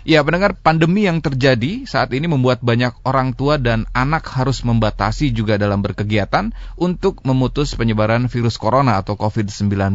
Ya, pendengar pandemi yang terjadi saat ini membuat banyak orang tua dan anak harus membatasi juga dalam berkegiatan untuk memutus penyebaran virus corona atau COVID-19.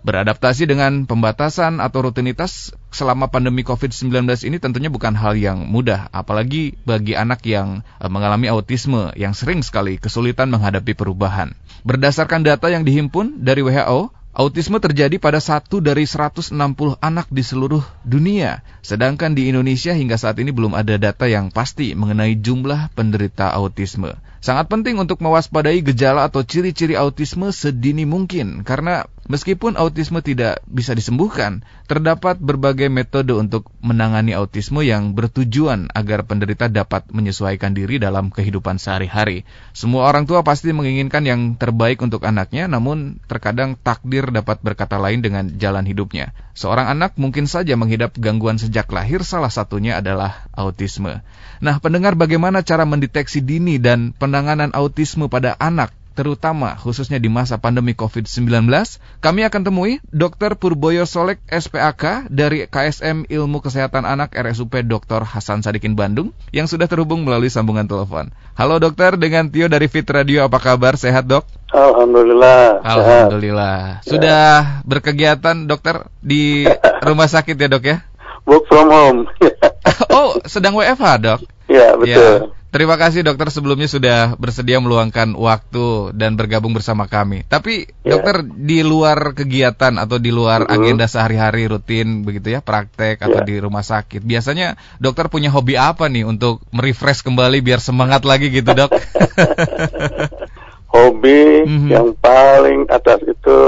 Beradaptasi dengan pembatasan atau rutinitas selama pandemi COVID-19 ini tentunya bukan hal yang mudah, apalagi bagi anak yang eh, mengalami autisme yang sering sekali kesulitan menghadapi perubahan. Berdasarkan data yang dihimpun dari WHO, Autisme terjadi pada satu dari 160 anak di seluruh dunia, sedangkan di Indonesia hingga saat ini belum ada data yang pasti mengenai jumlah penderita autisme. Sangat penting untuk mewaspadai gejala atau ciri-ciri autisme sedini mungkin, karena Meskipun autisme tidak bisa disembuhkan, terdapat berbagai metode untuk menangani autisme yang bertujuan agar penderita dapat menyesuaikan diri dalam kehidupan sehari-hari. Semua orang tua pasti menginginkan yang terbaik untuk anaknya, namun terkadang takdir dapat berkata lain dengan jalan hidupnya. Seorang anak mungkin saja menghidap gangguan sejak lahir, salah satunya adalah autisme. Nah, pendengar bagaimana cara mendeteksi dini dan penanganan autisme pada anak terutama khususnya di masa pandemi COVID-19, kami akan temui Dr. Purboyo Solek SPAK dari KSM Ilmu Kesehatan Anak RSUP Dr. Hasan Sadikin Bandung yang sudah terhubung melalui sambungan telepon. Halo dokter, dengan Tio dari Fit Radio, apa kabar? Sehat dok? Alhamdulillah. Alhamdulillah. Sehat. Sudah ya. berkegiatan dokter di rumah sakit ya dok ya? Work from home. oh, sedang WFH dok? Ya, betul. Ya. Terima kasih dokter sebelumnya sudah bersedia meluangkan waktu dan bergabung bersama kami. Tapi yeah. dokter di luar kegiatan atau di luar mm -hmm. agenda sehari-hari rutin begitu ya praktek atau yeah. di rumah sakit, biasanya dokter punya hobi apa nih untuk merefresh kembali biar semangat lagi gitu dok? hobi mm -hmm. yang paling atas itu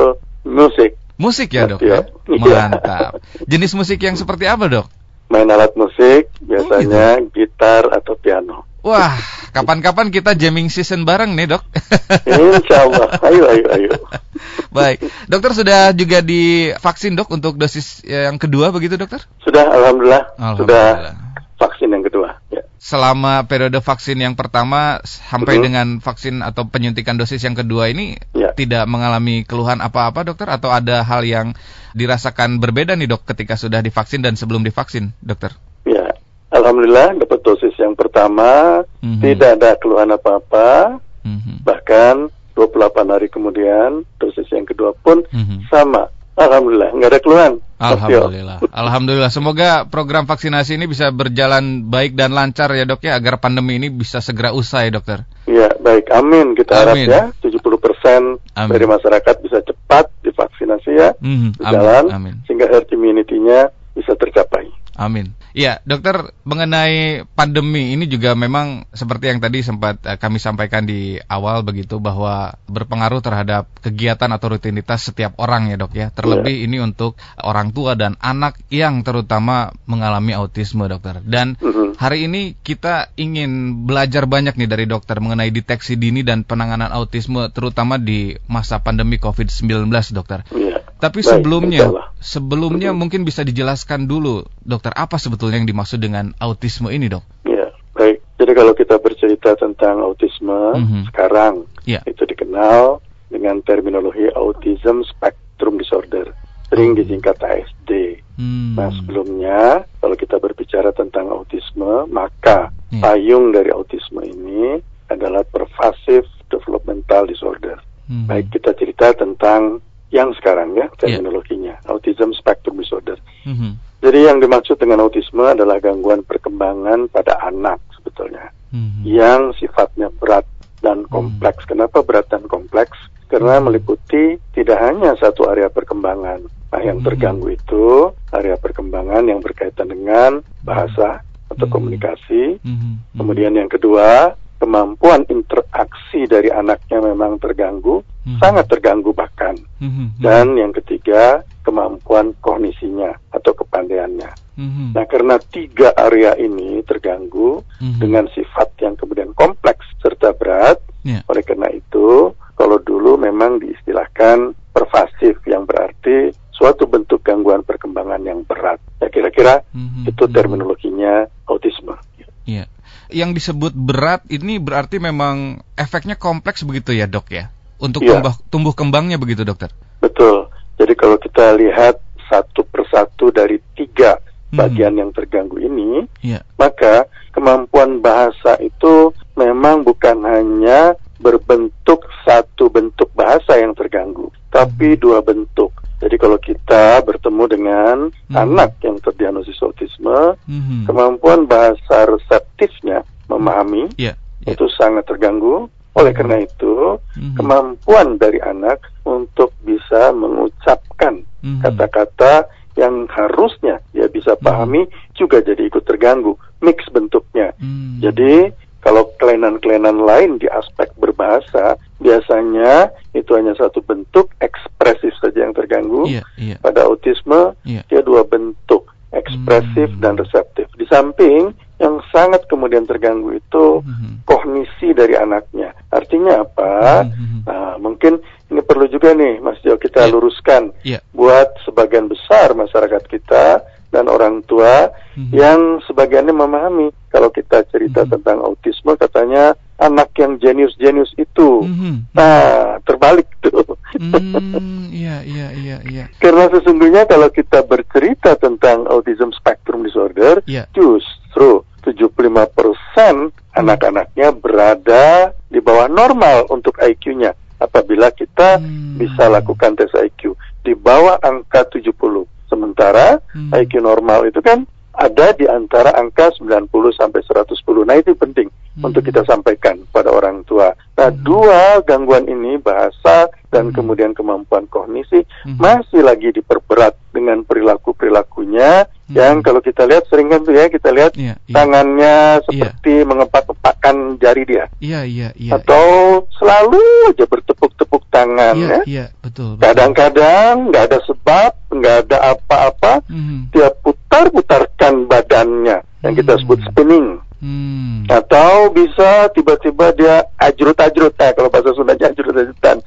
musik. Musik ya dok? Ya? Iya. Mantap. Jenis musik yang seperti apa dok? Main alat musik, biasanya oh, gitu. gitar atau piano. Wah, kapan-kapan kita jamming season bareng nih dok. Insya Allah, ayo ayo ayo. Baik, dokter sudah juga divaksin dok untuk dosis yang kedua begitu dokter? Sudah, alhamdulillah. alhamdulillah. Sudah vaksin yang kedua. Ya. Selama periode vaksin yang pertama sampai Betul. dengan vaksin atau penyuntikan dosis yang kedua ini ya. tidak mengalami keluhan apa-apa dokter atau ada hal yang dirasakan berbeda nih dok ketika sudah divaksin dan sebelum divaksin dokter? Alhamdulillah dapat dosis yang pertama mm-hmm. tidak ada keluhan apa-apa. Mm-hmm. Bahkan 28 hari kemudian dosis yang kedua pun mm-hmm. sama. Alhamdulillah nggak ada keluhan. Alhamdulillah. Alhamdulillah. Semoga program vaksinasi ini bisa berjalan baik dan lancar ya dok ya agar pandemi ini bisa segera usai dokter. Ya baik. Amin. Kita Amin. harap ya 70 persen dari masyarakat bisa cepat divaksinasi ya mm-hmm. jalan sehingga herd immunity-nya bisa tercapai. Amin. Iya, dokter mengenai pandemi ini juga memang seperti yang tadi sempat uh, kami sampaikan di awal begitu bahwa berpengaruh terhadap kegiatan atau rutinitas setiap orang ya dok ya. Terlebih yeah. ini untuk orang tua dan anak yang terutama mengalami autisme dokter. Dan mm -hmm. hari ini kita ingin belajar banyak nih dari dokter mengenai deteksi dini dan penanganan autisme terutama di masa pandemi COVID-19 dokter. Yeah. Tapi Baik, sebelumnya, sebelumnya mungkin bisa dijelaskan dulu, dokter, apa sebetulnya yang dimaksud dengan autisme ini, dok? Ya, baik. Jadi kalau kita bercerita tentang autisme mm -hmm. sekarang, yeah. itu dikenal dengan terminologi Autism Spectrum Disorder, sering oh. disingkat ASD. Hmm. Nah, sebelumnya kalau kita berbicara tentang autisme, maka yeah. payung dari autisme ini adalah pervasive developmental disorder. Hmm. Baik kita cerita tentang yang sekarang ya terminologinya yeah. autism spectrum disorder. Mm -hmm. Jadi yang dimaksud dengan autisme adalah gangguan perkembangan pada anak sebetulnya mm -hmm. yang sifatnya berat dan mhm. kompleks. Mm -hmm. Kenapa berat dan kompleks? Karena mm -hmm. meliputi tidak hanya satu area perkembangan. Nah, yang mm -hmm. terganggu itu area perkembangan yang berkaitan dengan bahasa atau komunikasi. Kemudian yang kedua kemampuan interaksi dari anaknya memang terganggu, hmm. sangat terganggu bahkan. Hmm. Dan yang ketiga, kemampuan kognisinya atau kepandaiannya. Hmm. Nah, karena tiga area ini terganggu hmm. dengan sifat yang kemudian kompleks serta berat, yeah. oleh karena itu, kalau dulu memang diistilahkan pervasif yang berarti suatu bentuk gangguan perkembangan yang berat. Ya kira-kira hmm. itu terminologinya autisme. Yeah yang disebut berat ini berarti memang efeknya kompleks begitu ya dok ya? Untuk ya. tumbuh, tumbuh kembangnya begitu dokter? Betul. Jadi kalau kita lihat satu persatu dari tiga hmm. bagian yang terganggu ini, yeah. maka kemampuan bahasa itu memang bukan hanya berbentuk satu bentuk bahasa yang terganggu, tapi hmm. dua bentuk. Jadi kalau kita bertemu dengan hmm. anak yang terdiagnosis autisme, hmm. kemampuan bahasa reseptifnya memahami yeah. Yeah. itu sangat terganggu. Oleh karena itu, mm-hmm. kemampuan dari anak untuk bisa mengucapkan mm-hmm. kata-kata yang harusnya dia bisa mm-hmm. pahami mm-hmm. juga jadi ikut terganggu, mix bentuknya. Mm-hmm. Jadi kalau kelainan-kelainan lain di aspek berbahasa, biasanya itu hanya satu bentuk ekspresif saja yang terganggu. Yeah, yeah. Pada autisme, yeah. dia dua bentuk, ekspresif mm-hmm. dan reseptif. Di samping yang sangat kemudian terganggu itu mm-hmm. kognisi dari anaknya. Artinya apa? Mm-hmm. Nah, mungkin ini perlu juga nih, Mas Jo, kita yeah. luruskan yeah. buat sebagian besar masyarakat kita dan orang tua mm-hmm. yang sebagiannya memahami kalau kita cerita mm-hmm. tentang autisme katanya anak yang jenius-jenius itu. Mm-hmm. Nah, terbalik tuh. Mm, iya, iya, iya, iya. Karena sesungguhnya kalau kita bercerita tentang autism spectrum disorder, yeah. justru 75% persen anak-anaknya berada di bawah normal untuk IQ-nya apabila kita hmm. bisa lakukan tes IQ di bawah angka 70. Sementara hmm. IQ normal itu kan ada di antara angka 90 sampai 110. Nah, itu penting hmm. untuk kita sampaikan pada orang tua. Nah, hmm. dua gangguan ini bahasa dan hmm. kemudian kemampuan kognisi hmm. masih lagi diperberat dengan perilaku-perilakunya hmm. yang kalau kita lihat sering kan tuh ya kita lihat yeah, yeah. tangannya iya. seperti yeah. mengepak-epakkan jari dia. Iya, iya, iya. Atau selalu aja bertepuk-tepuk tangan yeah, ya. Iya, betul. Kadang-kadang nggak ada sebab, nggak ada apa-apa, hmm. dia putar-putarkan badannya yang kita sebut hmm. spinning. Hmm. Atau bisa tiba-tiba dia ajrut-ajrut, nah kalau bahasa Sundanya ajrut-ajrutan.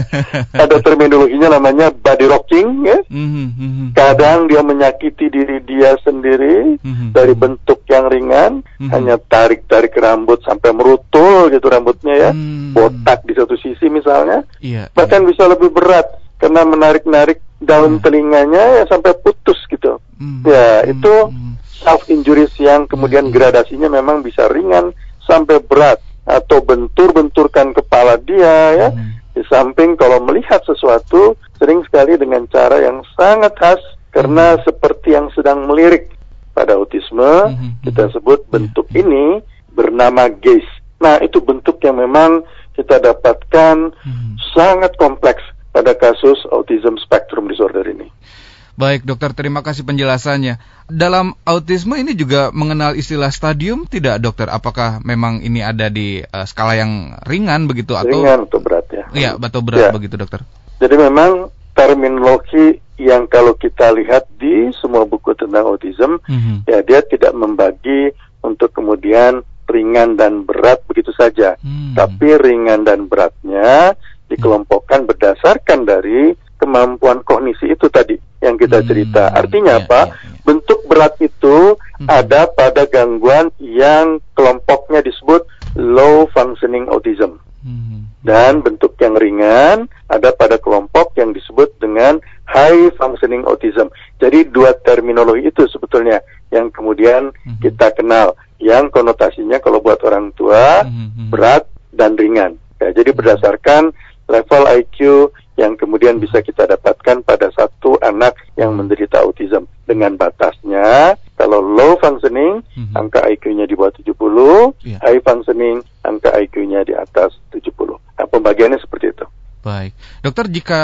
Ada terminologinya namanya body rocking, ya. Mm-hmm. mm-hmm. Kadang dia menyakiti diri dia sendiri mm-hmm. dari bentuk yang ringan, mm-hmm. hanya tarik-tarik rambut sampai merutul gitu rambutnya ya, mm-hmm. botak di satu sisi misalnya. Yeah, Bahkan yeah. bisa lebih berat karena menarik-narik daun yeah. telinganya ya sampai putus gitu. Mm-hmm. Ya itu. Mm-hmm self injuries yang kemudian hmm. gradasinya memang bisa ringan sampai berat atau bentur-benturkan kepala dia ya. Hmm. Di samping kalau melihat sesuatu sering sekali dengan cara yang sangat khas karena hmm. seperti yang sedang melirik pada autisme kita sebut bentuk ini bernama gaze. Nah, itu bentuk yang memang kita dapatkan sangat kompleks pada kasus autism spectrum disorder ini. Baik dokter, terima kasih penjelasannya. Dalam autisme ini juga mengenal istilah stadium tidak dokter? Apakah memang ini ada di uh, skala yang ringan begitu atau ringan atau berat ya? Iya, atau berat ya. begitu dokter. Jadi memang terminologi yang kalau kita lihat di semua buku tentang autism, mm -hmm. ya dia tidak membagi untuk kemudian ringan dan berat begitu saja. Hmm. Tapi ringan dan beratnya dikelompokkan berdasarkan dari kemampuan kognisi itu tadi yang kita hmm, cerita. Artinya ya, apa? Ya, ya. Bentuk berat itu hmm. ada pada gangguan yang kelompoknya disebut low functioning autism. Hmm. Dan bentuk yang ringan ada pada kelompok yang disebut dengan high functioning autism. Jadi dua terminologi itu sebetulnya yang kemudian hmm. kita kenal. Yang konotasinya kalau buat orang tua hmm. hmm. berat dan ringan. Ya, jadi berdasarkan level IQ yang kemudian bisa kita dapatkan pada satu anak yang menderita autism dengan batasnya kalau low functioning mm-hmm. angka IQ-nya di bawah 70, yeah. high functioning angka IQ-nya di atas 70. Nah, pembagiannya seperti itu. Baik, dokter jika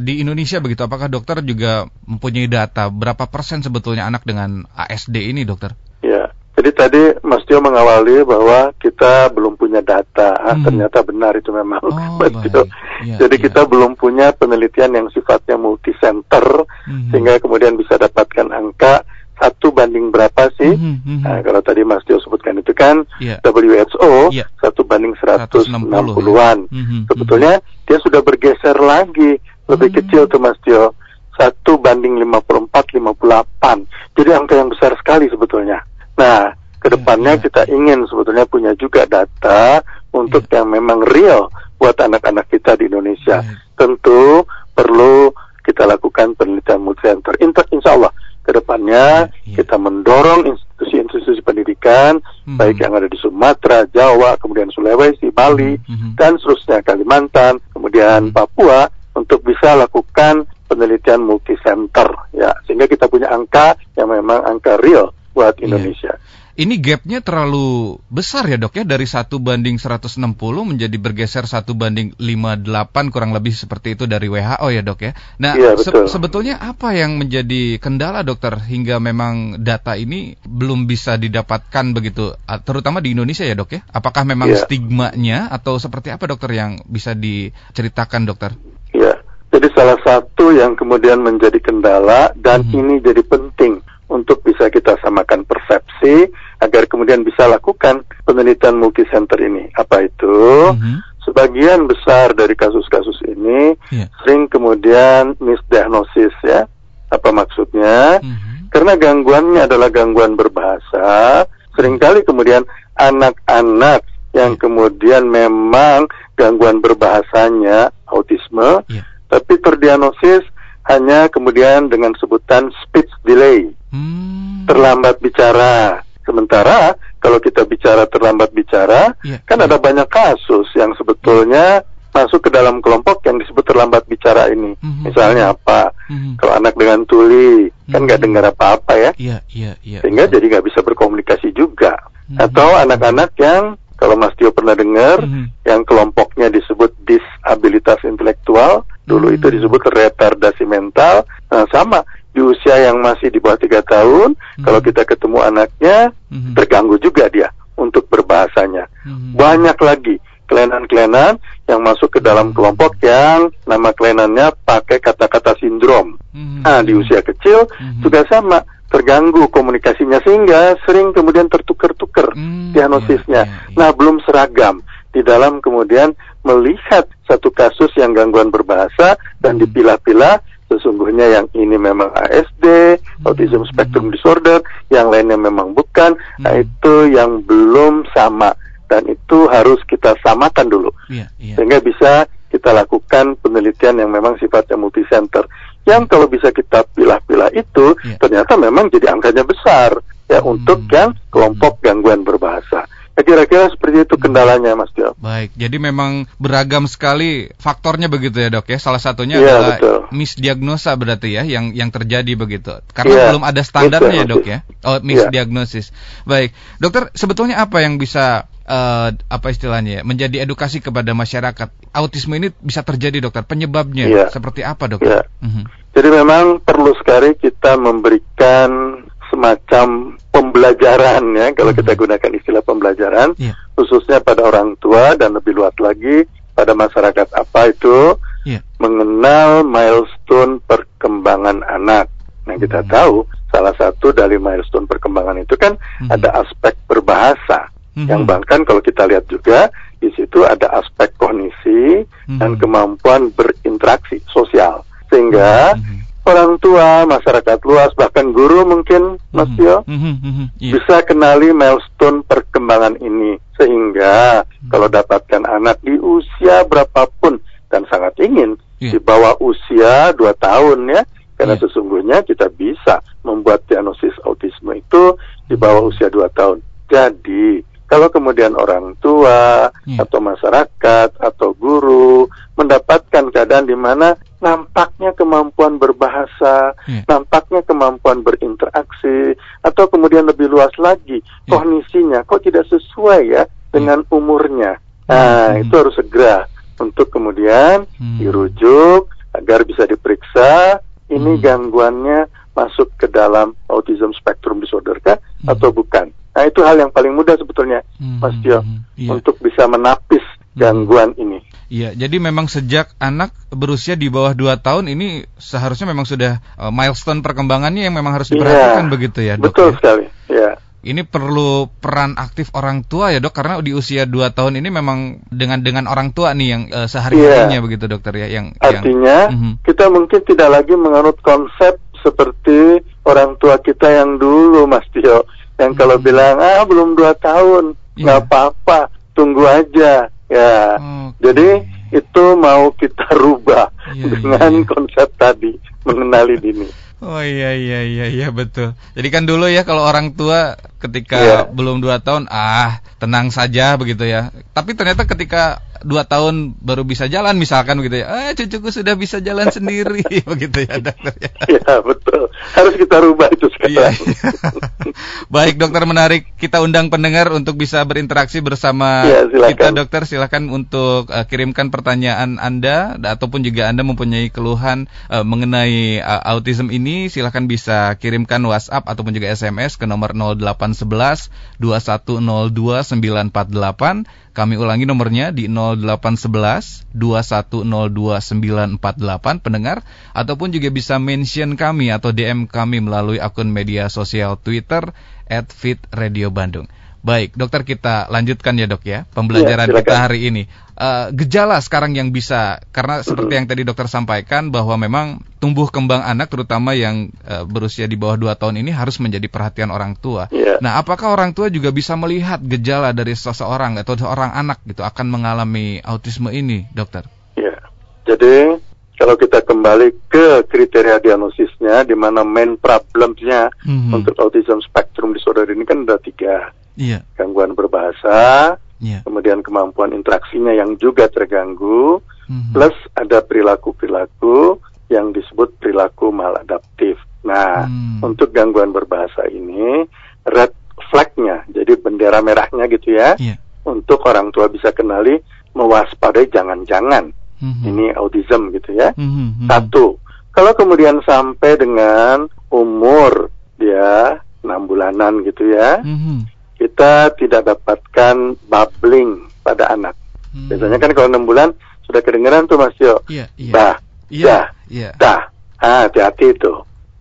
di Indonesia begitu, apakah dokter juga mempunyai data berapa persen sebetulnya anak dengan ASD ini, dokter? Ya, jadi tadi Mas Tio mengawali bahwa kita belum punya data, ah, hmm. ternyata benar itu memang oh, Mas Tio. Ya, Jadi ya. kita belum punya penelitian yang sifatnya multi center hmm. sehingga kemudian bisa dapatkan angka satu banding berapa sih? Hmm, hmm. Nah, kalau tadi Mas Tio sebutkan itu kan yeah. WHO yeah. satu banding 160-an. Hmm, hmm, Sebetulnya hmm. dia sudah bergeser lagi lebih hmm. kecil tuh Mas Tio. Satu banding 54 58. Jadi angka yang besar sekali sebetulnya. Nah, ke depannya ya, kita ingin sebetulnya punya juga data untuk ya. yang memang real buat anak-anak kita di Indonesia. Ya. Tentu perlu kita lakukan penelitian multi center. Insya Allah ke depannya kita mendorong institusi-institusi pendidikan baik yang ada di Sumatera, Jawa, kemudian Sulawesi, Bali dan seterusnya Kalimantan, kemudian. Papua untuk bisa lakukan penelitian multi center ya sehingga kita punya angka yang memang angka real buat iya. Indonesia. Yeah. Ini gapnya terlalu besar ya dok ya dari satu banding 160 menjadi bergeser satu banding 58 kurang lebih seperti itu dari WHO ya dok ya. Nah ya, se sebetulnya apa yang menjadi kendala dokter hingga memang data ini belum bisa didapatkan begitu terutama di Indonesia ya dok ya. Apakah memang ya. stigmanya atau seperti apa dokter yang bisa diceritakan dokter? Ya, jadi salah satu yang kemudian menjadi kendala dan -hmm. ini jadi penting untuk bisa kita samakan persepsi agar kemudian bisa lakukan penelitian multi center ini. Apa itu? Mm-hmm. Sebagian besar dari kasus-kasus ini yeah. sering kemudian misdiagnosis ya. Apa maksudnya? Mm-hmm. Karena gangguannya adalah gangguan berbahasa, sering kali kemudian anak-anak yang yeah. kemudian memang gangguan berbahasanya autisme, yeah. tapi terdiagnosis hanya kemudian dengan sebutan speech delay, hmm. terlambat bicara. Sementara kalau kita bicara terlambat bicara, yeah. kan yeah. ada banyak kasus yang sebetulnya masuk ke dalam kelompok yang disebut terlambat bicara ini. Mm-hmm. Misalnya apa? Mm-hmm. Kalau anak dengan tuli mm-hmm. kan nggak mhm. dengar apa-apa ya, yeah, yeah, yeah, sehingga betul. jadi nggak bisa berkomunikasi juga. Mm-hmm. Atau anak-anak yang kalau Mas Tio pernah dengar, mm-hmm. yang kelompoknya disebut disabilitas intelektual, dulu mm-hmm. itu disebut retardasi mental. Nah, sama di usia yang masih di bawah tiga tahun, mm-hmm. kalau kita ketemu anaknya, mm-hmm. terganggu juga dia untuk berbahasanya. Mm-hmm. Banyak lagi kelainan-kelainan yang masuk ke dalam mm-hmm. kelompok yang nama kelainannya pakai kata-kata sindrom. Mm-hmm. Nah, di usia kecil mm-hmm. juga sama terganggu komunikasinya sehingga sering kemudian tertukar-tukar hmm, diagnosisnya. Yeah, yeah, yeah. Nah, belum seragam di dalam kemudian melihat satu kasus yang gangguan berbahasa dan hmm. dipilah-pilah sesungguhnya yang ini memang ASD, hmm. autism spectrum disorder, yang lainnya memang bukan. Hmm. Nah, itu yang belum sama dan itu harus kita samakan dulu. Yeah, yeah. Sehingga bisa kita lakukan penelitian yang memang sifatnya multi-center yang kalau bisa kita pilah-pilah itu yeah. ternyata memang jadi angkanya besar ya hmm. untuk yang kelompok gangguan berbahasa. Ya, kira-kira seperti itu kendalanya Mas Tio. Baik, jadi memang beragam sekali faktornya begitu ya dok ya. Salah satunya ya, adalah betul. misdiagnosa berarti ya yang yang terjadi begitu. Karena ya, belum ada standarnya ya dok ya. Oh iya. misdiagnosis. Ya. Baik, dokter sebetulnya apa yang bisa uh, apa istilahnya ya, menjadi edukasi kepada masyarakat. Autisme ini bisa terjadi dokter. Penyebabnya yeah. seperti apa dokter? Yeah. Mm -hmm. Jadi memang perlu sekali kita memberikan semacam pembelajaran ya kalau mm -hmm. kita gunakan istilah pembelajaran yeah. khususnya pada orang tua dan lebih luas lagi pada masyarakat apa itu yeah. mengenal milestone perkembangan anak. Nah kita mm -hmm. tahu salah satu dari milestone perkembangan itu kan mm -hmm. ada aspek berbahasa hmm Yang bahkan kalau kita lihat juga di situ ada aspek kognisi mm-hmm. dan kemampuan berinteraksi sosial. Sehingga mm-hmm. Orang tua, masyarakat luas, bahkan guru mungkin mm-hmm. Mas Tio mm-hmm. mm-hmm. yeah. bisa kenali milestone perkembangan ini. Sehingga mm-hmm. kalau dapatkan anak di usia berapapun dan sangat ingin yeah. di bawah usia 2 tahun ya karena yeah. sesungguhnya kita bisa membuat diagnosis autisme itu di bawah usia 2 tahun. Jadi kalau kemudian orang tua yeah. atau masyarakat atau guru mendapatkan keadaan di mana nampaknya kemampuan berbahasa, yeah. nampaknya kemampuan berinteraksi, atau kemudian lebih luas lagi yeah. kognisinya kok tidak sesuai ya dengan yeah. umurnya. Nah, hmm. itu harus segera untuk kemudian hmm. dirujuk agar bisa diperiksa ini hmm. gangguannya masuk ke dalam autism spectrum disorder kah hmm. atau bukan. Nah itu hal yang paling mudah sebetulnya, hmm, Mas Tio, hmm, iya. untuk bisa menapis hmm. gangguan hmm. ini. Iya, jadi memang sejak anak berusia di bawah 2 tahun ini seharusnya memang sudah uh, milestone perkembangannya yang memang harus iya. diperhatikan ya, begitu ya, Dok. Betul ya? sekali. Ya. Ini perlu peran aktif orang tua ya dok karena di usia 2 tahun ini memang dengan dengan orang tua nih yang uh, sehari-harinya ya. begitu dokter ya yang artinya yang, uh -huh. kita mungkin tidak lagi menganut konsep seperti orang tua kita yang dulu Mas Tio yang kalau hmm. bilang ah belum dua tahun iya. nggak apa-apa tunggu aja ya okay. Jadi itu mau kita rubah yeah, iya, dengan yeah. konsep tadi mengenali dini Oh iya iya iya iya betul. Jadi kan dulu ya kalau orang tua ketika yeah. belum dua tahun ah tenang saja begitu ya. Tapi ternyata ketika dua tahun baru bisa jalan misalkan begitu ya. Eh cucuku sudah bisa jalan sendiri begitu ya dokter ya. Iya betul. Harus kita rubah itu sekarang. Iya, iya. Baik dokter menarik kita undang pendengar untuk bisa berinteraksi bersama ya, kita dokter silakan untuk uh, kirimkan pertanyaan Anda ataupun juga Anda mempunyai keluhan uh, mengenai uh, autism ini silakan bisa kirimkan WhatsApp ataupun juga SMS ke nomor 0811 2102 948 kami ulangi nomornya di 0811 2102948 pendengar ataupun juga bisa mention kami atau DM kami melalui akun media sosial Twitter @fitradiobandung. Baik, dokter kita lanjutkan ya dok ya pembelajaran ya, kita hari ini. Uh, gejala sekarang yang bisa karena seperti yang tadi dokter sampaikan bahwa memang tumbuh kembang anak terutama yang uh, berusia di bawah 2 tahun ini harus menjadi perhatian orang tua. Ya. Nah, apakah orang tua juga bisa melihat gejala dari seseorang atau seorang anak gitu akan mengalami autisme ini, dokter? Ya. Jadi kalau kita kembali ke kriteria diagnosisnya, di mana main problemnya mm -hmm. untuk autism spectrum disorder ini kan ada tiga yeah. gangguan berbahasa, yeah. kemudian kemampuan interaksinya yang juga terganggu, mm-hmm. plus ada perilaku-perilaku yang disebut perilaku maladaptif. Nah, mm. untuk gangguan berbahasa ini, red flagnya, jadi bendera merahnya gitu ya, yeah. untuk orang tua bisa kenali, mewaspadai jangan-jangan mm-hmm. ini autism gitu ya. Mm-hmm. Satu, kalau kemudian sampai dengan umur dia enam bulanan gitu ya, mm-hmm kita tidak dapatkan bubbling pada anak. Hmm. Biasanya kan kalau enam bulan sudah kedengeran tuh Mas Yo. Iya, iya. Dah, iya, dah, iya. dah. Ah, hati-hati itu.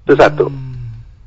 Itu hmm. satu.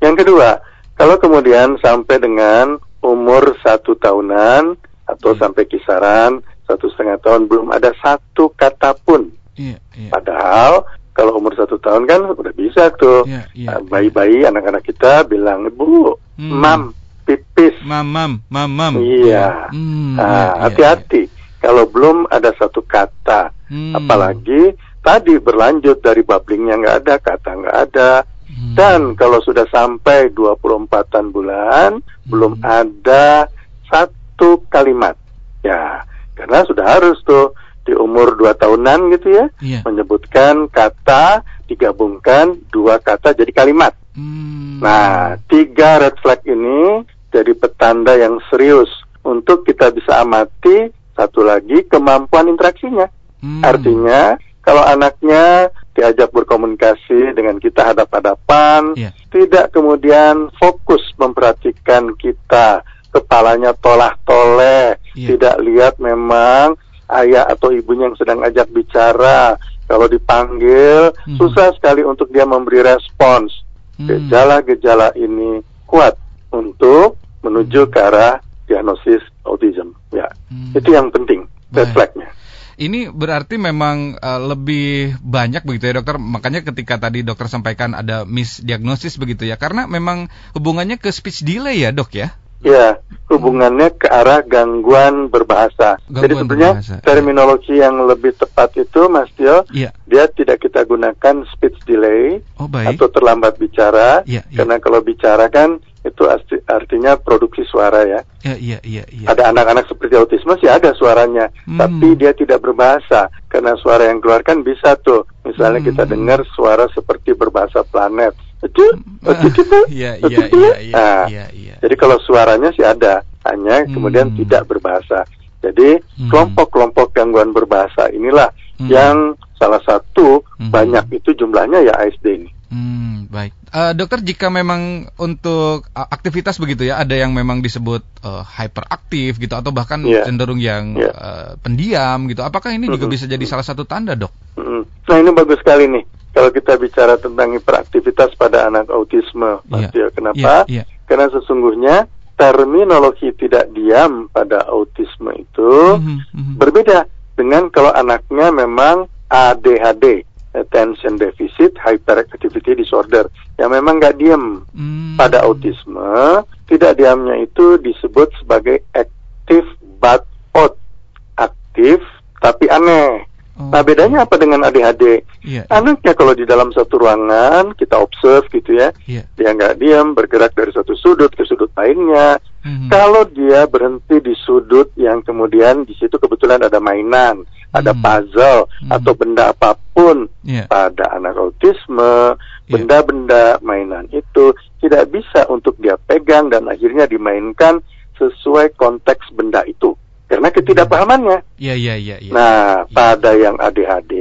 Yang kedua, kalau kemudian sampai dengan umur satu tahunan atau yeah. sampai kisaran satu setengah tahun belum ada satu kata pun. Yeah, yeah. Padahal kalau umur satu tahun kan udah bisa tuh yeah, yeah, bayi-bayi yeah. anak-anak kita bilang bu, hmm. mam, pipis. Mamam, mamam. Iya. Hmm, nah, iya, hati-hati. Iya, iya. Kalau belum ada satu kata, hmm. apalagi tadi berlanjut dari babblingnya nggak ada, kata nggak ada. Hmm. Dan kalau sudah sampai 24-an bulan, hmm. belum ada satu kalimat. Ya, karena sudah harus tuh di umur dua tahunan gitu ya, yeah. menyebutkan kata digabungkan dua kata jadi kalimat. Hmm. Nah, tiga red flag ini jadi petanda yang serius untuk kita bisa amati satu lagi kemampuan interaksinya. Hmm. Artinya kalau anaknya diajak berkomunikasi dengan kita hadap-hadapan, yeah. tidak kemudian fokus memperhatikan kita, kepalanya tolah-toleh, yeah. tidak lihat memang ayah atau ibunya yang sedang ajak bicara, kalau dipanggil hmm. susah sekali untuk dia memberi respons. Hmm. Gejala-gejala ini kuat untuk menuju ke arah diagnosis autism. Ya, hmm. itu yang penting, red flagnya. Ini berarti memang uh, lebih banyak begitu ya dokter. Makanya ketika tadi dokter sampaikan ada misdiagnosis begitu ya, karena memang hubungannya ke speech delay ya dok ya. Ya, hubungannya ke arah gangguan berbahasa. Gangguan Jadi sebenarnya berbahasa. terminologi yang lebih tepat itu, Mas Tio, ya. dia tidak kita gunakan speech delay oh, atau terlambat bicara, ya, ya. karena kalau bicara kan itu artinya produksi suara ya. Iya, iya, iya. Ya. Ada anak-anak seperti autisme sih ada suaranya, hmm. tapi dia tidak berbahasa karena suara yang keluar kan bisa tuh. Misalnya hmm. kita dengar suara seperti berbahasa planet. Itu, iya, iya, iya, iya, iya. Jadi kalau suaranya sih ada, hanya hmm. kemudian tidak berbahasa. Jadi hmm. kelompok-kelompok gangguan berbahasa inilah hmm. yang salah satu hmm. banyak itu jumlahnya ya ASD ini. Hmm, baik. Uh, dokter, jika memang untuk uh, aktivitas begitu ya, ada yang memang disebut uh, hyperaktif gitu, atau bahkan yeah. cenderung yang yeah. uh, pendiam gitu. Apakah ini mm -hmm. juga bisa jadi salah satu tanda, dok? Mm -hmm. Nah ini bagus sekali nih. Kalau kita bicara tentang hiperaktivitas pada anak autisme, Mas yeah. Kenapa? Yeah. Yeah. Karena sesungguhnya terminologi tidak diam pada autisme itu mm -hmm. berbeda dengan kalau anaknya memang ADHD attention deficit hyperactivity disorder yang memang nggak diem hmm. pada autisme tidak diamnya itu disebut sebagai active but odd aktif tapi aneh Oh. Nah bedanya apa dengan ADHD? Yeah. Anaknya kalau di dalam satu ruangan kita observe gitu ya, yeah. dia nggak diam bergerak dari satu sudut ke sudut lainnya. Mm-hmm. Kalau dia berhenti di sudut yang kemudian di situ kebetulan ada mainan, ada puzzle mm-hmm. atau benda apa pun yeah. pada anak autisme, iya. benda-benda mainan itu tidak bisa untuk dia pegang dan akhirnya dimainkan sesuai konteks benda itu karena ketidakpahamannya. Iya iya iya. Ya. Nah ya. pada yang ADHD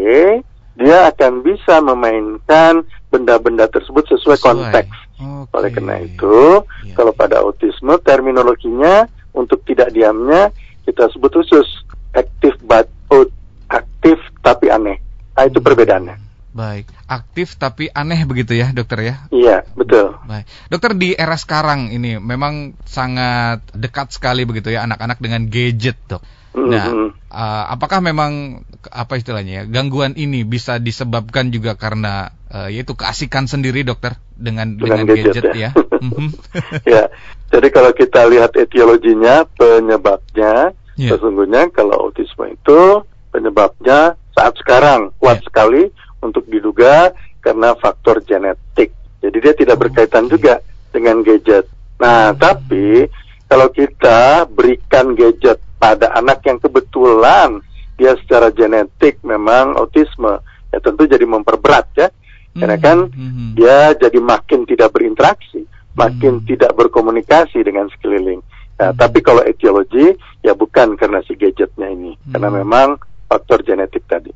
dia akan bisa memainkan benda-benda tersebut sesuai, sesuai. konteks. Okay. Oleh karena itu, ya. kalau pada autisme terminologinya untuk tidak diamnya kita sebut khusus aktif but out, aktif tapi aneh. Nah itu perbedaannya. Baik, aktif tapi aneh begitu ya, dokter ya? Iya, betul. Baik, dokter di era sekarang ini memang sangat dekat sekali begitu ya anak-anak dengan gadget, dok. Nah, mm -hmm. uh, apakah memang apa istilahnya ya gangguan ini bisa disebabkan juga karena uh, yaitu keasikan sendiri, dokter, dengan dengan, dengan gadget, gadget ya? Ya. Mhm. ya, jadi kalau kita lihat etiologinya, penyebabnya, yeah. sesungguhnya kalau autisme itu penyebabnya saat sekarang kuat yeah. sekali untuk diduga karena faktor genetik. Jadi dia tidak berkaitan juga dengan gadget. Nah, tapi kalau kita berikan gadget pada anak yang kebetulan dia secara genetik memang autisme, ya tentu jadi memperberat ya. Karena kan mm-hmm. dia jadi makin tidak berinteraksi, makin mm-hmm. tidak berkomunikasi dengan sekeliling. Nah, mm-hmm. tapi kalau etiologi ya bukan karena si gadgetnya ini, mm-hmm. karena memang faktor genetik tadi.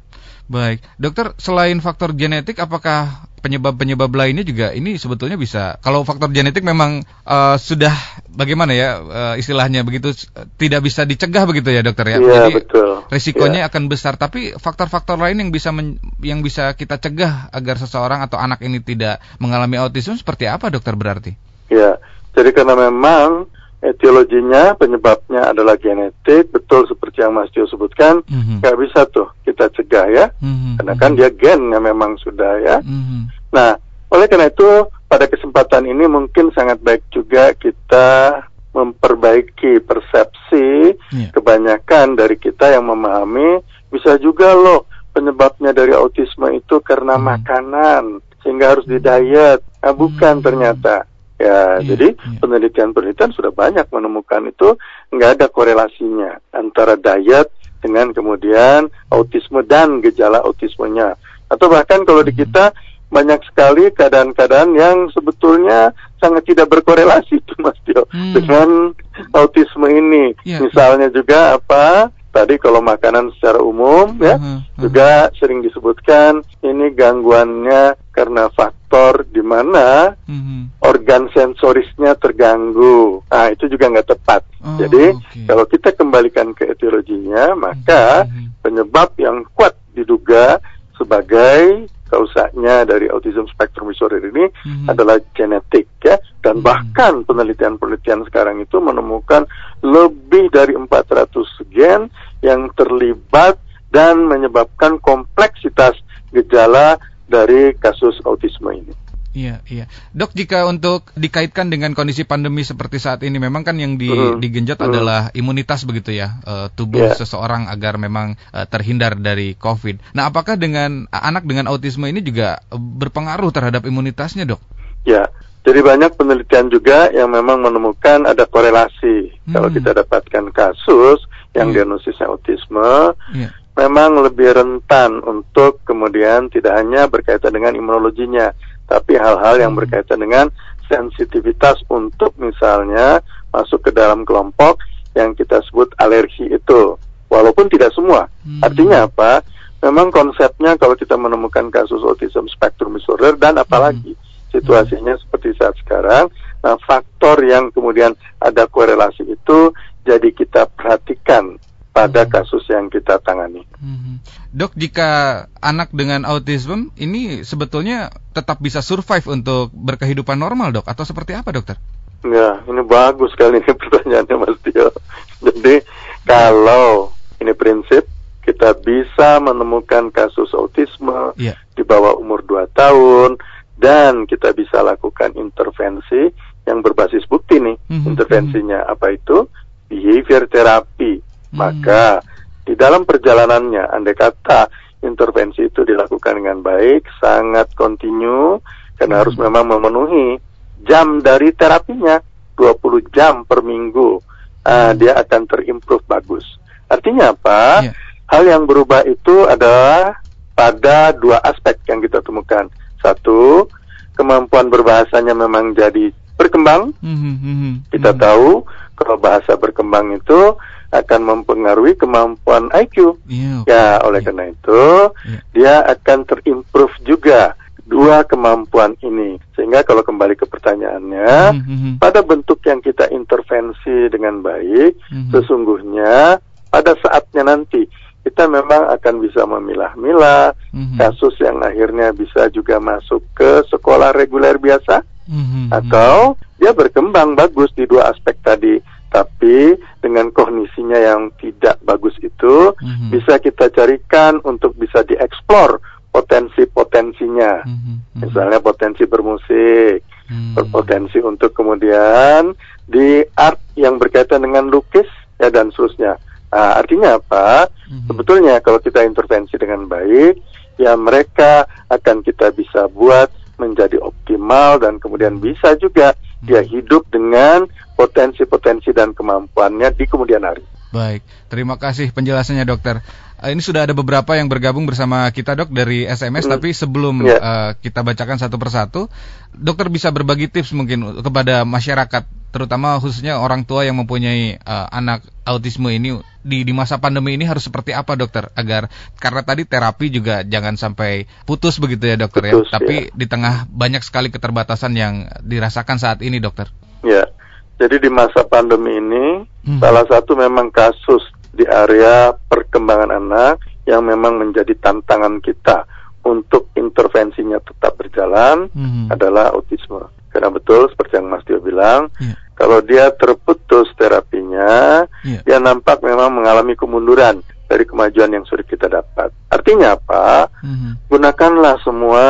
Baik, dokter selain faktor genetik, apakah penyebab-penyebab lainnya juga ini sebetulnya bisa? Kalau faktor genetik memang uh, sudah bagaimana ya uh, istilahnya begitu tidak bisa dicegah begitu ya dokter ya? Iya Jadi betul. Risikonya ya. akan besar. Tapi faktor-faktor lain yang bisa men, yang bisa kita cegah agar seseorang atau anak ini tidak mengalami autisme seperti apa dokter berarti? Ya, jadi karena memang etiologinya penyebabnya adalah genetik betul seperti yang Mas Tio sebutkan mm-hmm. nggak bisa tuh kita cegah ya mm-hmm. karena kan dia gennya memang sudah ya mm-hmm. nah oleh karena itu pada kesempatan ini mungkin sangat baik juga kita memperbaiki persepsi yeah. kebanyakan dari kita yang memahami bisa juga loh penyebabnya dari autisme itu karena mm-hmm. makanan sehingga harus di diet nah, bukan mm-hmm. ternyata Ya, yeah, jadi penelitian-penelitian sudah banyak menemukan itu nggak ada korelasinya antara diet dengan kemudian autisme dan gejala autismenya. Atau bahkan kalau di hmm. kita banyak sekali keadaan-keadaan yang sebetulnya sangat tidak berkorelasi tuh Mas Tio hmm. dengan autisme ini. Yeah. Misalnya juga apa? Tadi kalau makanan secara umum ya uh -huh, uh -huh. juga sering disebutkan ini gangguannya karena faktor di mana uh hmm, -huh. Organ sensorisnya terganggu. Nah, itu juga nggak tepat. Oh, Jadi, okay. kalau kita kembalikan ke etiologinya, maka mm-hmm. penyebab yang kuat diduga sebagai kausanya dari autism spectrum disorder ini mm-hmm. adalah genetik ya dan mm-hmm. bahkan penelitian-penelitian sekarang itu menemukan lebih dari 400 gen yang terlibat dan menyebabkan kompleksitas gejala dari kasus autisme ini. Iya, iya. Dok, jika untuk dikaitkan dengan kondisi pandemi seperti saat ini, memang kan yang di, uh, digenjot uh, adalah imunitas begitu ya, uh, tubuh yeah. seseorang agar memang uh, terhindar dari COVID. Nah, apakah dengan anak dengan autisme ini juga berpengaruh terhadap imunitasnya, dok? Ya, jadi banyak penelitian juga yang memang menemukan ada korelasi. Hmm. Kalau kita dapatkan kasus yang yeah. diagnosisnya autisme, yeah. memang lebih rentan untuk kemudian tidak hanya berkaitan dengan imunologinya, tapi hal-hal yang hmm. berkaitan dengan sensitivitas untuk misalnya masuk ke dalam kelompok yang kita sebut alergi itu. Walaupun tidak semua. Hmm. Artinya apa? Memang konsepnya kalau kita menemukan kasus autism spectrum disorder dan apalagi hmm. situasinya hmm. seperti saat sekarang, nah faktor yang kemudian ada korelasi itu jadi kita perhatikan pada hmm. kasus yang kita tangani. Hmm. Dok, jika anak dengan autism ini sebetulnya tetap bisa survive untuk berkehidupan normal, dok, atau seperti apa, dokter? Ya, ini bagus sekali ini pertanyaannya, Mas Tio. Jadi kalau ini prinsip kita bisa menemukan kasus autisme yeah. di bawah umur 2 tahun dan kita bisa lakukan intervensi yang berbasis bukti nih. Mm -hmm. Intervensinya apa itu? Behavior therapy maka di dalam perjalanannya, andai kata intervensi itu dilakukan dengan baik, sangat kontinu, karena hmm. harus memang memenuhi jam dari terapinya, 20 jam per minggu, uh, dia akan terimprove bagus. Artinya apa? Yeah. Hal yang berubah itu adalah pada dua aspek yang kita temukan. Satu, kemampuan berbahasanya memang jadi berkembang. Mm -hmm. Kita mm -hmm. tahu kalau bahasa berkembang itu akan mempengaruhi kemampuan IQ. Yeah, okay. Ya, oleh yeah. karena itu yeah. dia akan terimprove juga dua kemampuan ini. Sehingga kalau kembali ke pertanyaannya, mm -hmm. pada bentuk yang kita intervensi dengan baik, mm -hmm. sesungguhnya pada saatnya nanti kita memang akan bisa memilah-milah mm-hmm. kasus yang akhirnya bisa juga masuk ke sekolah reguler biasa mm-hmm. atau dia berkembang bagus di dua aspek tadi tapi dengan kognisinya yang tidak bagus itu mm-hmm. bisa kita carikan untuk bisa dieksplor potensi-potensinya. Mm-hmm. Misalnya potensi bermusik, mm-hmm. berpotensi untuk kemudian di art yang berkaitan dengan lukis ya dan seterusnya. Nah, artinya apa? Mm-hmm. Sebetulnya kalau kita intervensi dengan baik, ya mereka akan kita bisa buat menjadi optimal dan kemudian bisa juga dia hidup dengan potensi-potensi dan kemampuannya di kemudian hari. Baik, terima kasih penjelasannya dokter. Uh, ini sudah ada beberapa yang bergabung bersama kita dok dari SMS, hmm. tapi sebelum yeah. Ya. uh, kita bacakan satu persatu, dokter bisa berbagi tips mungkin kepada masyarakat, terutama khususnya orang tua yang mempunyai uh, anak autisme ini di di masa pandemi ini harus seperti apa dokter agar karena tadi terapi juga jangan sampai putus begitu ya dokter ya? putus, ya, tapi ya. di tengah banyak sekali keterbatasan yang dirasakan saat ini dokter. Ya, jadi di masa pandemi ini hmm. salah satu memang kasus di area perkembangan anak yang memang menjadi tantangan kita untuk intervensinya tetap berjalan mm-hmm. adalah autisme. Karena betul seperti yang Mas Tio bilang, yeah. kalau dia terputus terapinya, yeah. dia nampak memang mengalami kemunduran dari kemajuan yang sudah kita dapat. Artinya apa? Mm-hmm. Gunakanlah semua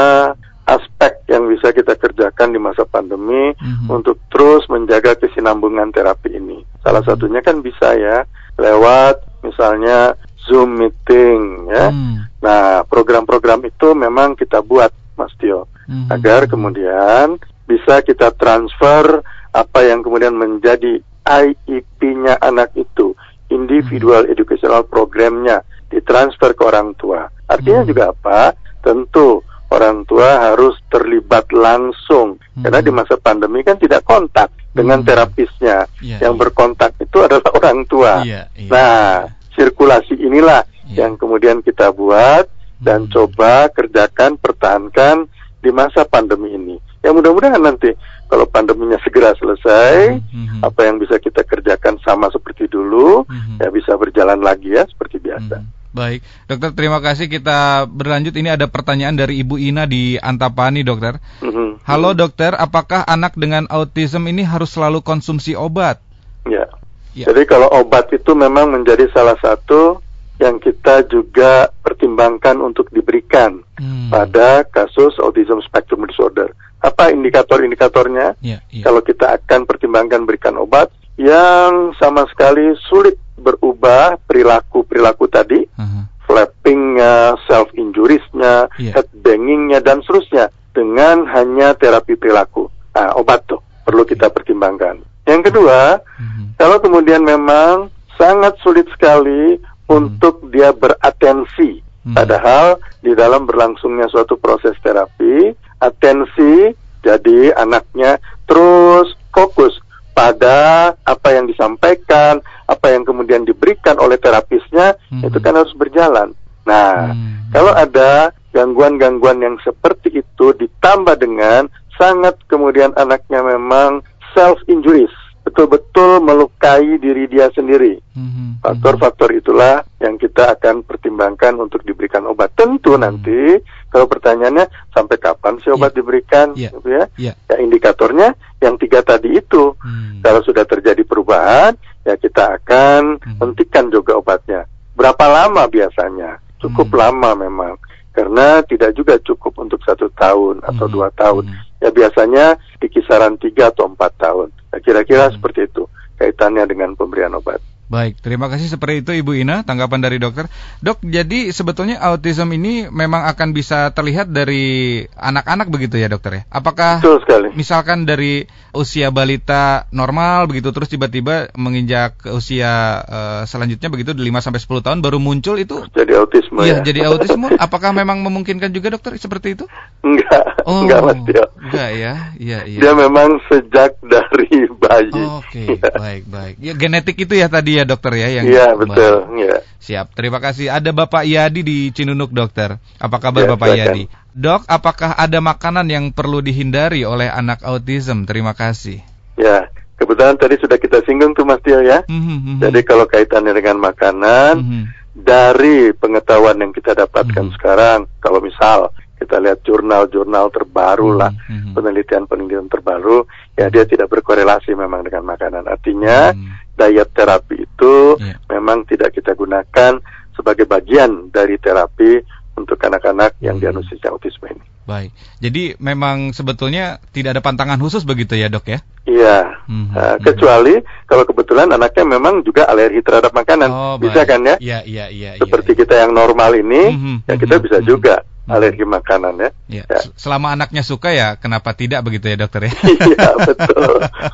aspek yang bisa kita kerjakan di masa pandemi mm-hmm. untuk terus menjaga kesinambungan terapi ini. Salah mm-hmm. satunya kan bisa ya lewat misalnya Zoom meeting ya. Hmm. Nah, program-program itu memang kita buat Mas Tio hmm. agar kemudian bisa kita transfer apa yang kemudian menjadi IEP-nya anak itu, individual hmm. educational programnya ditransfer ke orang tua. Artinya hmm. juga apa? Tentu orang tua harus terlibat langsung hmm. karena di masa pandemi kan tidak kontak dengan hmm. terapisnya. Yeah, yang yeah. berkontak itu adalah orang tua. Yeah, yeah, nah, sirkulasi inilah yeah. yang kemudian kita buat dan hmm. coba kerjakan, pertahankan di masa pandemi ini. Ya mudah-mudahan nanti kalau pandeminya segera selesai, hmm, hmm. apa yang bisa kita kerjakan sama seperti dulu, hmm. ya bisa berjalan lagi ya seperti biasa. Hmm. Baik, dokter terima kasih. Kita berlanjut. Ini ada pertanyaan dari Ibu Ina di Antapani, dokter. Mm-hmm. Halo dokter, apakah anak dengan autism ini harus selalu konsumsi obat? Ya. ya. Jadi kalau obat itu memang menjadi salah satu yang kita juga pertimbangkan untuk diberikan hmm. pada kasus autism spectrum disorder. Apa indikator-indikatornya? Ya, ya. Kalau kita akan pertimbangkan berikan obat yang sama sekali sulit berubah perilaku-perilaku tadi, uh-huh. flappingnya, self injuriesnya, yeah. headbangingnya dan seterusnya dengan hanya terapi perilaku. Nah, obat tuh perlu kita pertimbangkan. Yang kedua, uh-huh. kalau kemudian memang sangat sulit sekali uh-huh. untuk dia beratensi, uh-huh. padahal di dalam berlangsungnya suatu proses terapi, atensi jadi anaknya terus fokus pada apa yang disampaikan, apa yang kemudian diberikan oleh terapisnya, hmm. itu kan harus berjalan. Nah, hmm. kalau ada gangguan-gangguan yang seperti itu ditambah dengan sangat kemudian anaknya memang self injuries betul-betul melukai diri dia sendiri. Mm-hmm. Faktor-faktor itulah yang kita akan pertimbangkan untuk diberikan obat. Tentu mm-hmm. nanti kalau pertanyaannya sampai kapan sih obat yeah. diberikan, yeah. gitu ya? Yeah. Ya indikatornya yang tiga tadi itu. Mm. Kalau sudah terjadi perubahan, ya kita akan mm. hentikan juga obatnya. Berapa lama biasanya? Cukup mm. lama memang karena tidak juga cukup untuk satu tahun atau hmm. dua tahun. Hmm. Ya biasanya di kisaran tiga atau empat tahun. Nah, kira-kira hmm. seperti itu kaitannya dengan pemberian obat. Baik, terima kasih seperti itu Ibu Ina, tanggapan dari dokter. Dok, jadi sebetulnya autism ini memang akan bisa terlihat dari anak-anak begitu ya dokter ya? Apakah Betul sekali. misalkan dari usia balita normal begitu terus tiba-tiba menginjak usia uh, selanjutnya begitu 5 sampai 10 tahun baru muncul itu? Jadi autisme ya? Iya, jadi autisme. Apakah memang memungkinkan juga dokter seperti itu? Enggak, oh, enggak Mas Tio. Enggak ya, iya iya. Dia memang sejak dari bayi. Oh, Oke, okay. baik baik. Ya genetik itu ya tadi ya dokter ya yang Iya, betul, ya. Siap. Terima kasih. Ada Bapak Yadi di Cinunuk, dokter. Apa kabar ya, Bapak silakan. Yadi? Dok, apakah ada makanan yang perlu dihindari oleh anak autism? Terima kasih. Ya, kebetulan tadi sudah kita singgung tuh Mas Tio ya. Mm -hmm. Jadi kalau kaitannya dengan makanan, mm -hmm. dari pengetahuan yang kita dapatkan mm -hmm. sekarang, kalau misal kita lihat jurnal-jurnal terbaru lah, mm-hmm. penelitian-penelitian terbaru, ya dia tidak berkorelasi memang dengan makanan. Artinya mm. diet terapi itu yeah. memang tidak kita gunakan sebagai bagian dari terapi untuk anak-anak yang mm. diagnosis autisme ini. Baik, jadi memang sebetulnya tidak ada pantangan khusus begitu ya dok ya? Iya, mm-hmm. uh, kecuali kalau kebetulan anaknya memang juga alergi terhadap makanan, oh, bisa kan ya? Iya, iya, iya. Seperti ya, kita yang normal ini, mm-hmm. ya kita bisa mm-hmm. juga Hmm. alergi makanan ya. ya. ya. Selama anaknya suka ya kenapa tidak begitu ya dokter ya? Iya betul.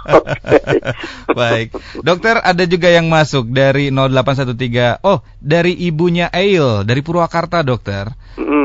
okay. Baik. Dokter ada juga yang masuk dari 0813. Oh, dari ibunya Ail dari Purwakarta dokter.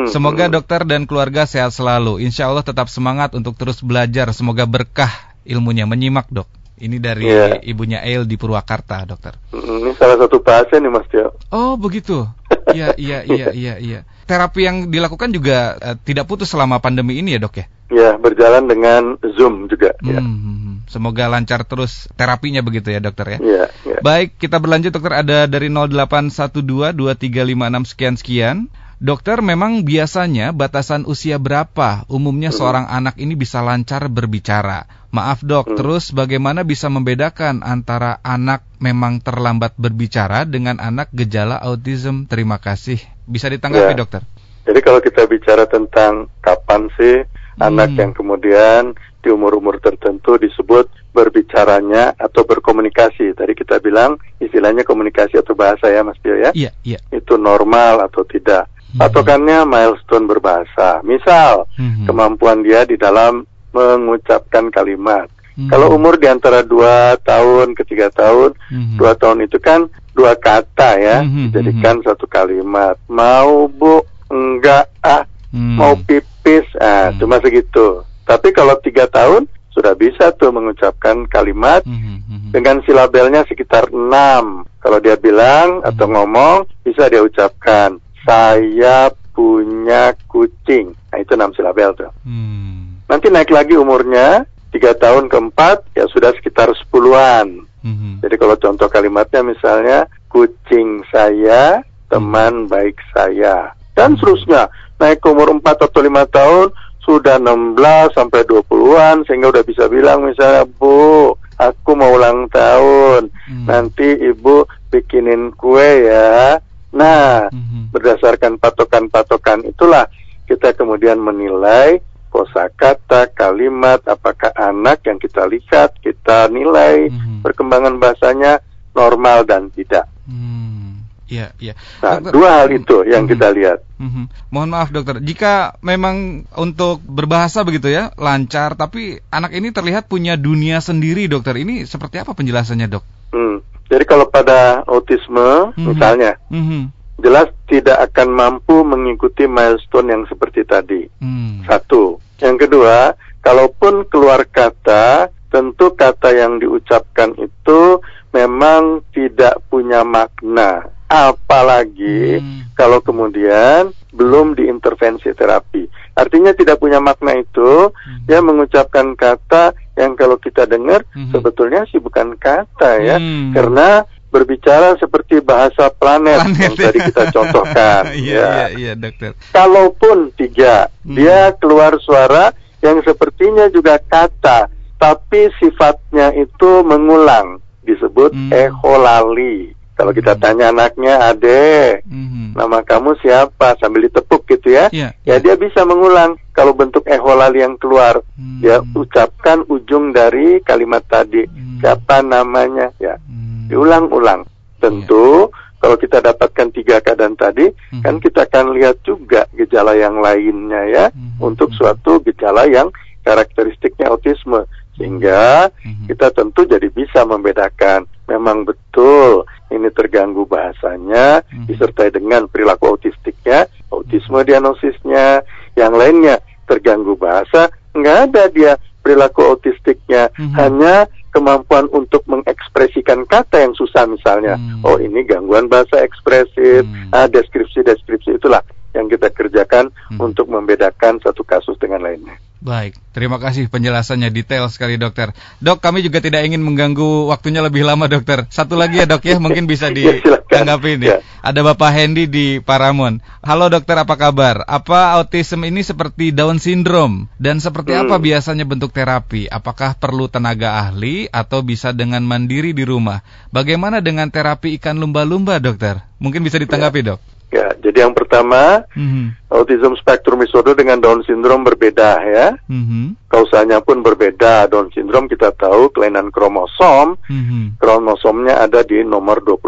Semoga dokter dan keluarga sehat selalu. Insya Allah tetap semangat untuk terus belajar. Semoga berkah ilmunya menyimak dok. Ini dari yeah. ibunya Ail di Purwakarta, dokter. Ini salah satu pasien nih Mas Tio. Oh, begitu. Iya, iya, iya, iya, iya terapi yang dilakukan juga uh, tidak putus selama pandemi ini ya dok ya? Ya berjalan dengan Zoom juga. Ya. Hmm, hmm, hmm, semoga lancar terus terapinya begitu ya dokter ya. Ya, ya. Baik kita berlanjut dokter ada dari 0812 2356 sekian sekian. Dokter, memang biasanya batasan usia berapa umumnya hmm. seorang anak ini bisa lancar berbicara? Maaf dok, hmm. terus bagaimana bisa membedakan antara anak memang terlambat berbicara dengan anak gejala autism? Terima kasih. Bisa ditanggapi ya. dokter? Jadi kalau kita bicara tentang kapan sih hmm. anak yang kemudian di umur-umur tertentu disebut berbicaranya atau berkomunikasi. Tadi kita bilang istilahnya komunikasi atau bahasa ya Mas Tio ya. Iya, iya. Itu normal atau tidak. Hmm. Patokannya milestone berbahasa. Misal, hmm. kemampuan dia di dalam mengucapkan kalimat. Hmm. Kalau umur di antara dua tahun ke tiga tahun, hmm. dua tahun itu kan dua kata ya, hmm. dijadikan hmm. satu kalimat. Mau bu, enggak, ah, hmm. mau pipis, ah, hmm. cuma segitu. Tapi kalau tiga tahun sudah bisa tuh mengucapkan kalimat hmm. dengan silabelnya sekitar enam. Kalau dia bilang hmm. atau ngomong, bisa dia ucapkan saya punya kucing. Nah itu enam silabel tuh. Hmm. Nanti naik lagi umurnya tiga tahun keempat ya sudah sekitar sepuluhan. Hmm. Jadi kalau contoh kalimatnya misalnya kucing saya teman hmm. baik saya dan hmm. seterusnya naik ke umur empat atau lima tahun sudah 16 sampai 20-an sehingga udah bisa bilang misalnya Bu aku mau ulang tahun hmm. nanti ibu bikinin kue ya Nah, mm-hmm. berdasarkan patokan-patokan itulah kita kemudian menilai kosakata, kalimat, apakah anak yang kita lihat, kita nilai mm-hmm. perkembangan bahasanya normal dan tidak. Mm, iya, iya. Nah, dokter, dua hal itu yang mm-hmm. kita lihat. Mm-hmm. Mohon maaf dokter, jika memang untuk berbahasa begitu ya lancar, tapi anak ini terlihat punya dunia sendiri, dokter. Ini seperti apa penjelasannya, dok? Hmm. Jadi kalau pada autisme mm-hmm. misalnya, mm-hmm. jelas tidak akan mampu mengikuti milestone yang seperti tadi. Mm. Satu. Yang kedua, kalaupun keluar kata, tentu kata yang diucapkan itu memang tidak punya makna. Apalagi mm. kalau kemudian belum diintervensi terapi. Artinya tidak punya makna itu, mm. dia mengucapkan kata yang kalau kita dengar mm-hmm. sebetulnya sih bukan kata ya, mm. karena berbicara seperti bahasa planet, planet yang tadi kita contohkan. Iya, ya. iya, iya, dokter. Kalaupun tiga, mm. dia keluar suara yang sepertinya juga kata, tapi sifatnya itu mengulang, disebut mm. eholali. Kalau kita hmm. tanya anaknya, Ade, mm-hmm. nama kamu siapa? Sambil ditepuk gitu ya. Yeah, ya yeah. dia bisa mengulang. Kalau bentuk eholali yang keluar, mm. ya ucapkan ujung dari kalimat tadi. Mm. Siapa namanya? Ya, mm. diulang-ulang. Tentu yeah. kalau kita dapatkan tiga keadaan tadi, mm-hmm. kan kita akan lihat juga gejala yang lainnya ya mm-hmm. untuk suatu gejala yang karakteristiknya autisme sehingga mm-hmm. kita tentu jadi bisa membedakan memang betul ini terganggu bahasanya mm-hmm. disertai dengan perilaku autistiknya, autisme diagnosisnya, yang lainnya terganggu bahasa, nggak ada dia perilaku autistiknya, mm-hmm. hanya kemampuan untuk mengekspresikan kata yang susah misalnya. Mm. Oh ini gangguan bahasa ekspresif, mm. ah, deskripsi-deskripsi itulah yang kita kerjakan mm. untuk membedakan satu kasus dengan lainnya. Baik, terima kasih penjelasannya detail sekali dokter. Dok, kami juga tidak ingin mengganggu waktunya lebih lama dokter. Satu lagi ya dok ya, mungkin bisa ya, ditanggapi nih. Ya. Ada Bapak Hendy di Paramon. Halo dokter, apa kabar? Apa autism ini seperti Down syndrome? Dan seperti hmm. apa biasanya bentuk terapi? Apakah perlu tenaga ahli atau bisa dengan mandiri di rumah? Bagaimana dengan terapi ikan lumba-lumba dokter? Mungkin bisa ditanggapi ya. dok. Ya, jadi yang pertama, mm-hmm. autism spectrum disorder dengan Down syndrome berbeda ya. Mm-hmm. Kausanya pun berbeda. Down syndrome kita tahu kelainan kromosom. Mm-hmm. Kromosomnya ada di nomor 21.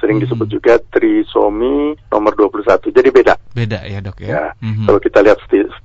Sering mm-hmm. disebut juga trisomi nomor 21. Jadi beda. Beda ya, Dok ya. ya. Mm-hmm. Kalau kita lihat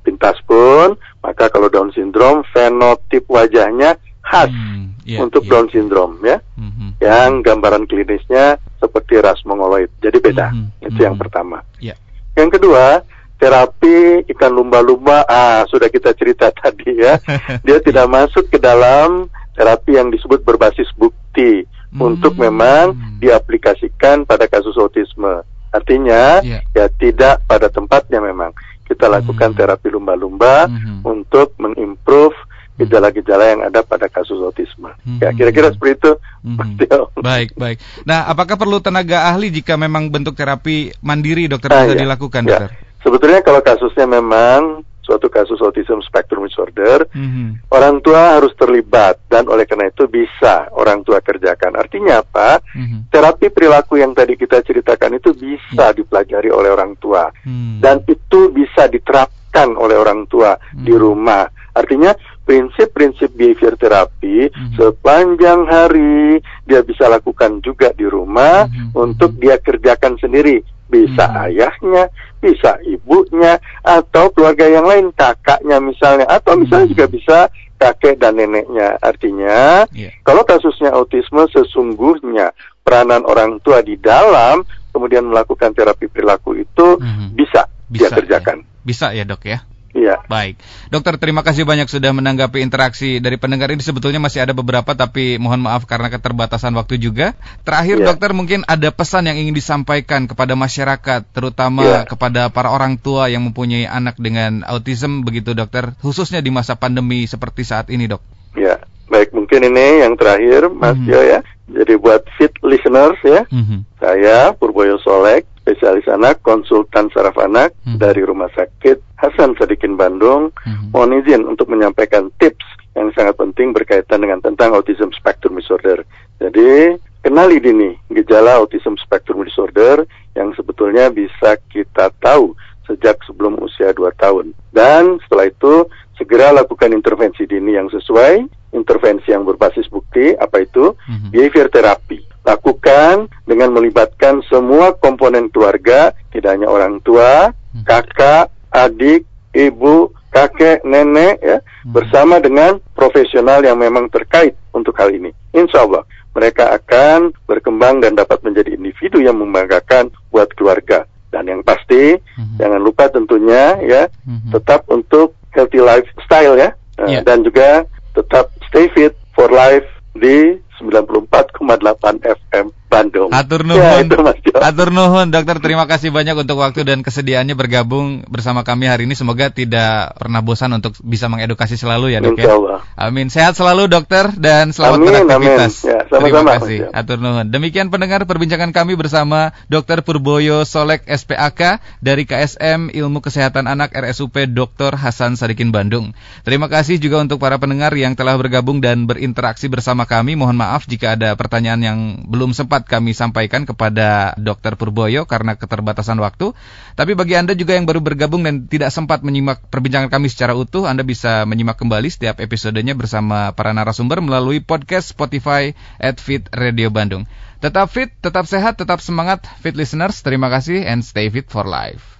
pintas pun, maka kalau Down syndrome fenotip wajahnya khas mm, yeah, untuk yeah. Down syndrome ya. Mm-hmm. Yang gambaran klinisnya seperti ras mongoloid. Jadi beda. Mm -hmm. Itu mm -hmm. yang pertama. Yeah. Yang kedua, terapi ikan lumba-lumba ah sudah kita cerita tadi ya. Dia tidak masuk ke dalam terapi yang disebut berbasis bukti mm -hmm. untuk memang diaplikasikan pada kasus autisme. Artinya yeah. ya tidak pada tempatnya memang. Kita lakukan mm -hmm. terapi lumba-lumba mm -hmm. untuk mengimprove gejala-gejala yang ada pada kasus autisme. Hmm. Ya, kira-kira seperti itu. Hmm. Baik, baik. Nah, apakah perlu tenaga ahli jika memang bentuk terapi mandiri dokter nah, bisa ya. dilakukan, ya. dokter? Sebetulnya kalau kasusnya memang suatu kasus autism spectrum disorder, mm-hmm. orang tua harus terlibat dan oleh karena itu bisa orang tua kerjakan. Artinya apa? Mm-hmm. Terapi perilaku yang tadi kita ceritakan itu bisa yeah. dipelajari oleh orang tua mm-hmm. dan itu bisa diterapkan oleh orang tua mm-hmm. di rumah. Artinya prinsip-prinsip behavior terapi mm-hmm. sepanjang hari dia bisa lakukan juga di rumah mm-hmm. untuk dia kerjakan sendiri bisa mm-hmm. ayahnya bisa ibunya atau keluarga yang lain kakaknya misalnya atau misalnya mm-hmm. juga bisa kakek dan neneknya artinya yeah. kalau kasusnya autisme sesungguhnya peranan orang tua di dalam kemudian melakukan terapi perilaku itu mm-hmm. bisa, bisa dia kerjakan ya. bisa ya dok ya Iya. Baik. Dokter, terima kasih banyak sudah menanggapi interaksi dari pendengar ini. Sebetulnya masih ada beberapa, tapi mohon maaf karena keterbatasan waktu juga. Terakhir, ya. dokter, mungkin ada pesan yang ingin disampaikan kepada masyarakat, terutama ya. kepada para orang tua yang mempunyai anak dengan autism, begitu dokter, khususnya di masa pandemi seperti saat ini, dok. Ya, baik. Mungkin ini yang terakhir, Mas mm -hmm. Yo ya. Jadi buat fit listeners ya, mm -hmm. saya Purboyo Solek, spesialis anak, konsultan saraf anak hmm. dari Rumah Sakit Hasan Sadikin Bandung. Hmm. Mohon izin untuk menyampaikan tips yang sangat penting berkaitan dengan tentang autism spectrum disorder. Jadi, kenali dini gejala autism spectrum disorder yang sebetulnya bisa kita tahu sejak sebelum usia 2 tahun. Dan setelah itu, segera lakukan intervensi dini yang sesuai, intervensi yang berbasis bukti, apa itu? Mm-hmm. Behavior therapy lakukan dengan melibatkan semua komponen keluarga, tidak hanya orang tua, hmm. kakak, adik, ibu, kakek, nenek, ya, hmm. bersama dengan profesional yang memang terkait untuk hal ini. Insya Allah mereka akan berkembang dan dapat menjadi individu yang membanggakan buat keluarga. Dan yang pasti, hmm. jangan lupa tentunya ya, hmm. tetap untuk healthy lifestyle ya, yeah. dan juga tetap stay fit for life di 94,8 FM Bandung. Atur nuhun. Ya, itu Mas Atur nuhun, dokter. Terima kasih banyak untuk waktu dan kesediaannya bergabung bersama kami hari ini. Semoga tidak pernah bosan untuk bisa mengedukasi selalu ya, dok ya. Amin. Sehat selalu, dokter, dan selamat amin, beraktivitas. Amin. Ya, sama -sama, Terima kasih. Mas. Atur nuhun. Demikian pendengar perbincangan kami bersama Dr. Purboyo Solek SPAK dari KSM Ilmu Kesehatan Anak RSUP Dr. Hasan Sadikin Bandung. Terima kasih juga untuk para pendengar yang telah bergabung dan berinteraksi bersama kami. Mohon maaf jika ada pertanyaan yang belum sempat sempat kami sampaikan kepada Dr. Purboyo karena keterbatasan waktu. Tapi bagi Anda juga yang baru bergabung dan tidak sempat menyimak perbincangan kami secara utuh, Anda bisa menyimak kembali setiap episodenya bersama para narasumber melalui podcast Spotify at Fit Radio Bandung. Tetap fit, tetap sehat, tetap semangat, fit listeners. Terima kasih and stay fit for life.